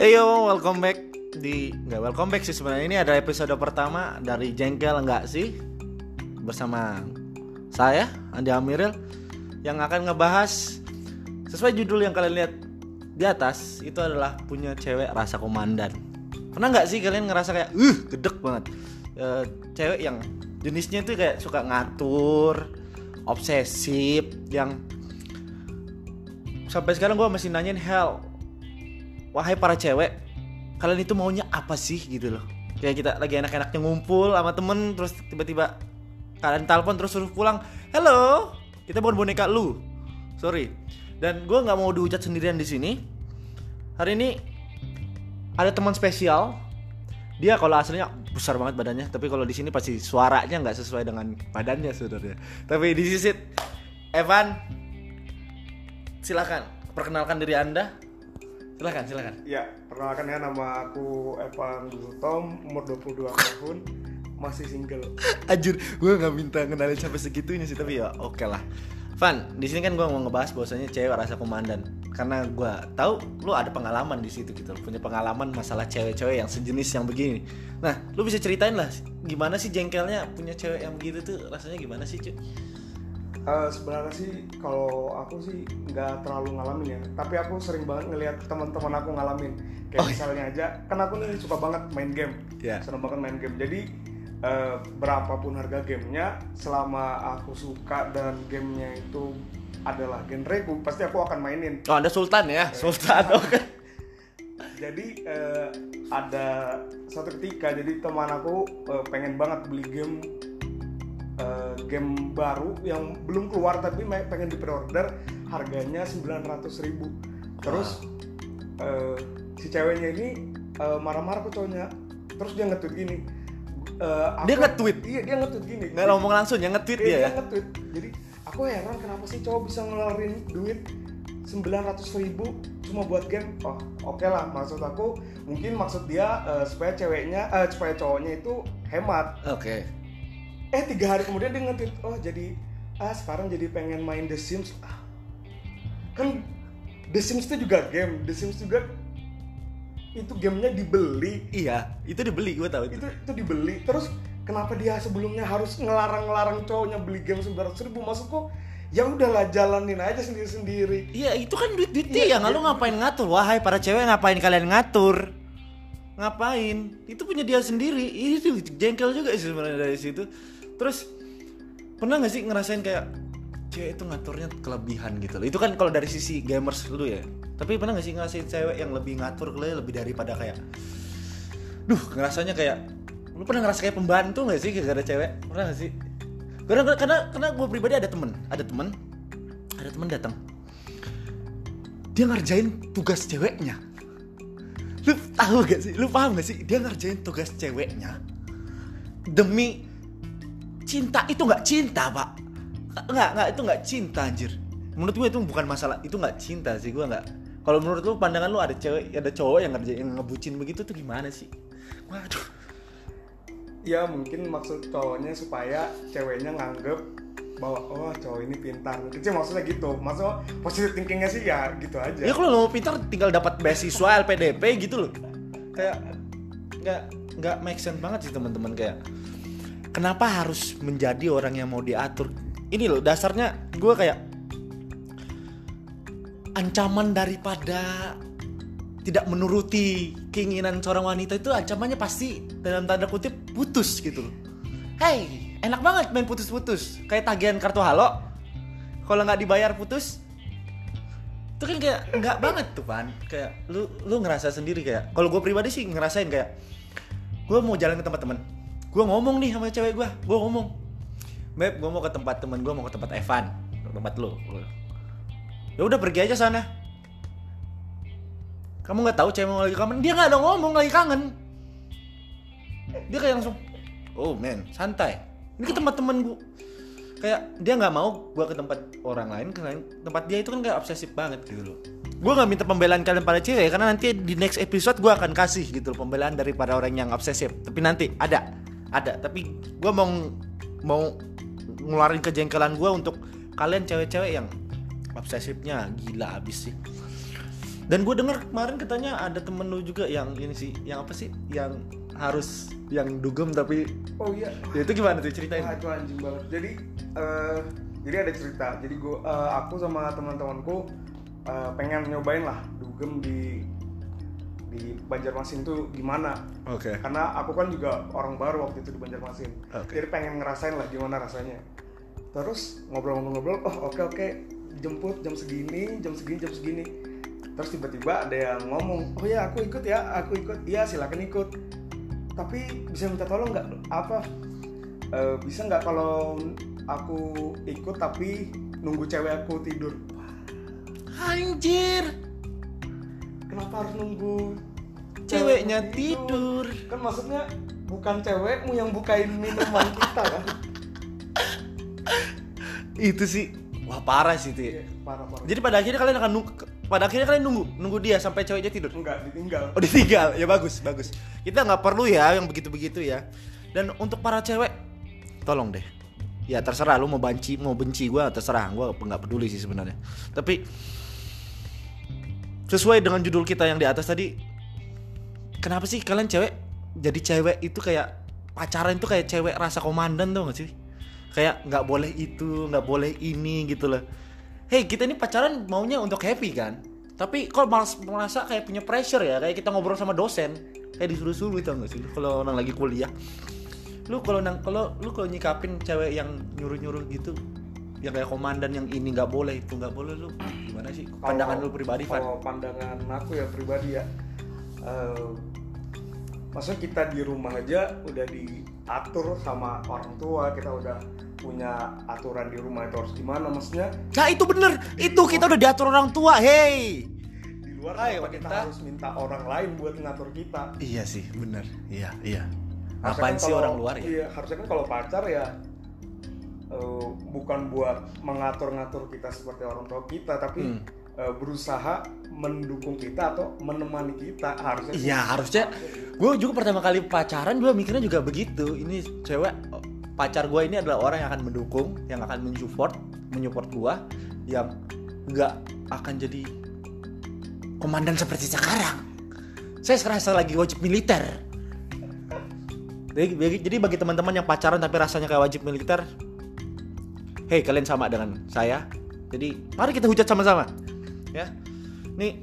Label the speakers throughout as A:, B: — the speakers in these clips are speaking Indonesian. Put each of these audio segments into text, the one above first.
A: Eyo, welcome back di nggak welcome back sih sebenarnya. Ini adalah episode pertama dari Jengkel enggak sih? Bersama saya Andi Amiril yang akan ngebahas sesuai judul yang kalian lihat di atas itu adalah punya cewek rasa komandan. Pernah nggak sih kalian ngerasa kayak uh gedek banget. E, cewek yang jenisnya itu kayak suka ngatur, obsesif, yang sampai sekarang gue masih nanyain hell wahai para cewek kalian itu maunya apa sih gitu loh. Kayak kita lagi enak-enaknya ngumpul sama temen terus tiba-tiba kalian telepon terus suruh pulang hello kita bukan boneka lu. Sorry. Dan gue nggak mau dihujat sendirian di sini. Hari ini ada teman spesial. Dia kalau aslinya besar banget badannya tapi kalau di sini pasti suaranya nggak sesuai dengan badannya saudara tapi di sisi Evan silakan perkenalkan diri anda silakan silakan
B: Ya, perkenalkan ya nama aku Evan Tom, umur 22 tahun, masih single.
A: Anjir, gue nggak minta kenalin sampai segitunya sih, tapi ya oke lah. Van, di sini kan gue mau ngebahas bahwasanya cewek rasa komandan, karena gue tahu lu ada pengalaman di situ gitu, punya pengalaman masalah cewek-cewek yang sejenis yang begini. Nah, lu bisa ceritain lah, gimana sih jengkelnya punya cewek yang begitu tuh rasanya gimana sih cuy?
B: Eh, sebenarnya sih kalau aku sih nggak terlalu ngalamin ya, tapi aku sering banget ngelihat teman-teman aku ngalamin. Kayak
A: Oh, iya.
B: misalnya aja, kan aku nih suka banget main game,
A: Iya.
B: seneng banget main game. Jadi eh, berapapun harga gamenya, selama aku suka dan gamenya itu adalah genreku, pasti aku akan mainin.
A: Oh, anda sultan ya, sultan, oke.
B: jadi eh, ada satu ketika jadi teman aku eh, pengen banget beli game eh, game baru yang belum keluar tapi pengen di pre-order harganya 900.000 ribu terus eh, si ceweknya ini eh, marah-marah ke cowoknya terus dia nge-tweet gini eh,
A: Dia nge-tweet?
B: iya dia nge-tweet gini
A: Nggak ngomong langsung ya, nge-tweet
B: Iya,
A: dia ya.
B: nge-tweet. Jadi aku heran kenapa sih cowok bisa ngeluarin duit 900 ribu cuma buat game. Oh, oke lah. Maksud aku mungkin maksud dia eh, supaya ceweknya, eh, supaya cowoknya itu hemat.
A: Oke.
B: Eh tiga hari kemudian dia nge-tweet, oh jadi ah sekarang jadi pengen main The Sims. Ah, kan The Sims itu juga game. The Sims juga itu gamenya dibeli
A: Iya, itu dibeli gue tahu itu.
B: itu itu dibeli terus kenapa dia sebelumnya harus ngelarang-ngelarang cowoknya beli game sembilan ribu maksudku ya udahlah jalanin aja sendiri-sendiri
A: Iya itu kan duit duit
B: Iya,
A: dia, nggak
B: iya.
A: lu ngapain ngatur? Wahai para cewek ngapain kalian ngatur? Ngapain? Itu punya dia sendiri. Itu jengkel juga sih sebenarnya dari situ. Terus pernah nggak sih ngerasain kayak cewek itu ngaturnya kelebihan gitu loh. Itu kan kalau dari sisi gamers dulu ya. Tapi pernah nggak sih ngerasain cewek yang lebih ngatur lebih daripada kayak Duh, ngerasanya kayak lu pernah ngerasa kayak pembantu gak sih gara-gara cewek? Pernah gak sih? Karena karena karena gue pribadi ada temen, ada temen, ada temen datang dia ngerjain tugas ceweknya lu tahu gak sih lu paham gak sih dia ngerjain tugas ceweknya demi cinta itu nggak cinta pak. Nggak nggak itu nggak cinta anjir. Menurut gue itu bukan masalah itu nggak cinta sih gue nggak. Kalau menurut lu pandangan lu ada cewek ada cowok yang ngerjain yang ngebucin begitu tuh gimana sih? Waduh.
B: Ya mungkin maksud cowoknya supaya ceweknya nganggep bahwa oh cowok ini pintar. Sih maksudnya gitu. Maksudnya positive thinkingnya sih ya gitu aja.
A: Ya kalau lo mau pintar tinggal dapat beasiswa LPDP gitu loh. Kayak nggak nggak make sense banget sih teman-teman. Kayak kenapa harus menjadi orang yang mau diatur? Ini loh dasarnya gue kayak ancaman daripada tidak menuruti keinginan seorang wanita itu ancamannya pasti dalam tanda kutip putus gitu loh. Hey, enak banget main putus-putus kayak tagihan kartu halo. Kalau nggak dibayar putus, itu kan kayak nggak banget tuh pan kayak lu lu ngerasa sendiri kayak kalau gue pribadi sih ngerasain kayak gue mau jalan ke tempat temen gue ngomong nih sama cewek gue gue ngomong. Beb gue mau ke tempat temen gue mau ke tempat Evan. Ke tempat lu. Ya udah pergi aja sana. Kamu nggak tahu cewek mau lagi kangen dia nggak ada ngomong lagi kangen. Dia kayak langsung oh men santai. Ini ke tempat temen gue kayak dia nggak mau gua ke tempat orang lain ke tempat dia itu kan kayak obsesif banget gitu loh. Gue nggak minta pembelaan kalian pada cewek karena nanti di next episode gue akan kasih gitu loh pembelaan daripada orang yang obsesif. Tapi nanti ada ada tapi gue mau mau ngeluarin kejengkelan gue untuk kalian cewek-cewek yang obsesifnya gila abis sih. Dan gue dengar kemarin katanya ada temen lu juga yang ini sih yang apa sih? Yang harus yang dugem tapi
B: oh iya.
A: Ya itu gimana tuh ceritain?
B: Wah, itu anjing banget. Jadi eh, jadi ada cerita. Jadi gua eh, aku sama teman-temanku eh, pengen nyobain lah dugem di di Banjarmasin tuh gimana?
A: Oke.
B: Karena aku kan juga orang baru waktu itu di Banjarmasin.
A: Oke.
B: jadi pengen ngerasain lah gimana rasanya. Terus ngobrol-ngobrol-ngobrol oh oke oke jemput jam segini jam segini jam segini. Terus tiba-tiba ada yang ngomong oh ya aku ikut ya aku ikut. Iya silakan ikut. Tapi bisa minta tolong nggak? Apa? Eh, bisa nggak kalau aku ikut tapi nunggu cewek aku tidur?
A: Anjir
B: kenapa harus nunggu
A: Ceweknya
B: cewekku
A: tidur.
B: kan maksudnya bukan cewekmu yang bukain minuman kita kan
A: itu sih wah parah sih itu ya.
B: Parah parah
A: jadi pada akhirnya kalian akan nunggu pada akhirnya kalian nunggu nunggu dia sampai ceweknya tidur
B: enggak ditinggal
A: Oh ditinggal, ya bagus, bagus. Kita nggak perlu ya yang begitu-begitu ya. Dan untuk para cewek, tolong deh. Ya terserah lu mau benci, mau benci gue terserah, gue nggak peduli sih sebenarnya. Tapi sesuai dengan judul kita yang di atas tadi, kenapa sih kalian cewek jadi cewek itu kayak pacaran itu kayak cewek rasa komandan tuh gak sih? Kayak nggak boleh itu, nggak boleh ini gitu loh. Hey kita ini pacaran maunya untuk happy kan? Tapi kalau malas merasa kayak punya pressure ya, kayak kita ngobrol sama dosen, kayak disuruh-suruh tau gak sih? Kalau orang lagi kuliah, lu kalau nang kalau lu kalau nyikapin cewek yang nyuruh-nyuruh gitu, yang kayak komandan yang ini nggak boleh itu nggak boleh lu gimana sih? Pandangan
B: Kalau-
A: lu pribadi, Van?
B: kalau pandangan aku ya pribadi ya eh, maksudnya kita di rumah aja udah diatur sama orang tua kita udah punya aturan di rumah itu harus gimana maksudnya
A: Nah itu bener, itu kita udah diatur orang tua, hey.
B: di luar
A: Ayo,
B: kita
A: kita-
B: harus minta orang lain buat ngatur kita
A: Iya sih, bener, iya iya.
B: Harusnya
A: Apaan
B: kan
A: sih
B: kalau-
A: orang luar ya?
B: iya harusnya kan kalau pacar ya eh, bukan buat mengatur-ngatur kita seperti orang tua kita tapi
A: Hmm.
B: eh, berusaha mendukung kita atau menemani kita harusnya.
A: Iya harusnya gue juga pertama kali pacaran gue mikirnya juga begitu ini cewek pacar gue ini adalah orang yang akan mendukung yang akan mensupport menyupport gue yang nggak akan jadi komandan seperti sekarang saya sekarang lagi wajib militer jadi, bagi- jadi bagi teman-teman yang pacaran tapi rasanya kayak wajib militer hei kalian sama dengan saya? Jadi mari kita hujat sama-sama. Ya. Nih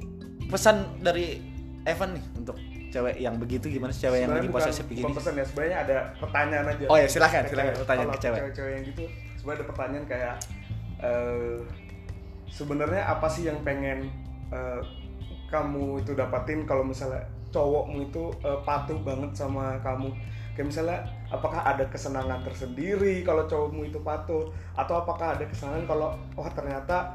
A: pesan dari Evan nih untuk cewek yang begitu gimana sih cewek yang lagi
B: Sebenarnya
A: posesif begini?
B: bukan pesan ya sebenarnya ada pertanyaan aja.
A: Oh ya, silakan,
B: Kayak-
A: silakan, pertanyaan ke cewek.
B: cewek-cewek yang gitu sebenarnya ada pertanyaan kayak eh, sebenarnya apa sih yang pengen eh, kamu itu dapatin kalau misalnya cowokmu itu eh, patuh banget sama kamu kayak misalnya apakah ada kesenangan tersendiri kalau cowokmu itu patuh atau apakah ada kesenangan kalau wah ternyata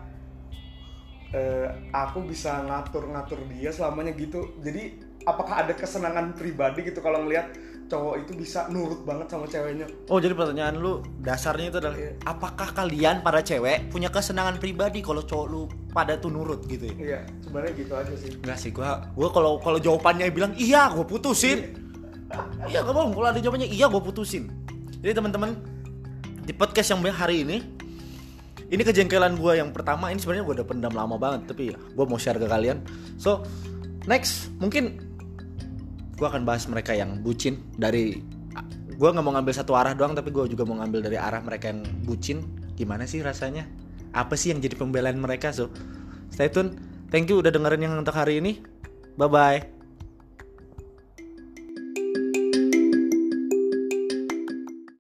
B: eh, aku bisa ngatur-ngatur dia selamanya gitu jadi apakah ada kesenangan pribadi gitu kalau ngelihat cowok itu bisa nurut banget sama ceweknya
A: Oh jadi pertanyaan lu dasarnya itu adalah
B: Iya.
A: apakah kalian para cewek punya kesenangan pribadi kalau cowok lu pada tuh nurut gitu ya?
B: iya sebenarnya gitu aja sih
A: Enggak sih gua gua kalau kalau jawabannya bilang iya gua putusin. Iya gak bohong kalau ada jawabannya iya gua putusin. Jadi teman-teman di podcast yang hari ini ini kejengkelan gua yang pertama. Ini sebenarnya gua udah pendam lama banget tapi ya gua mau share ke kalian. So next mungkin gua akan bahas mereka yang bucin dari gua nggak mau ngambil satu arah doang tapi gua juga mau ngambil dari arah mereka yang bucin. Gimana sih rasanya? Apa sih yang jadi pembelaan mereka so? Stay tune. Thank you udah dengerin yang untuk hari ini. Bye bye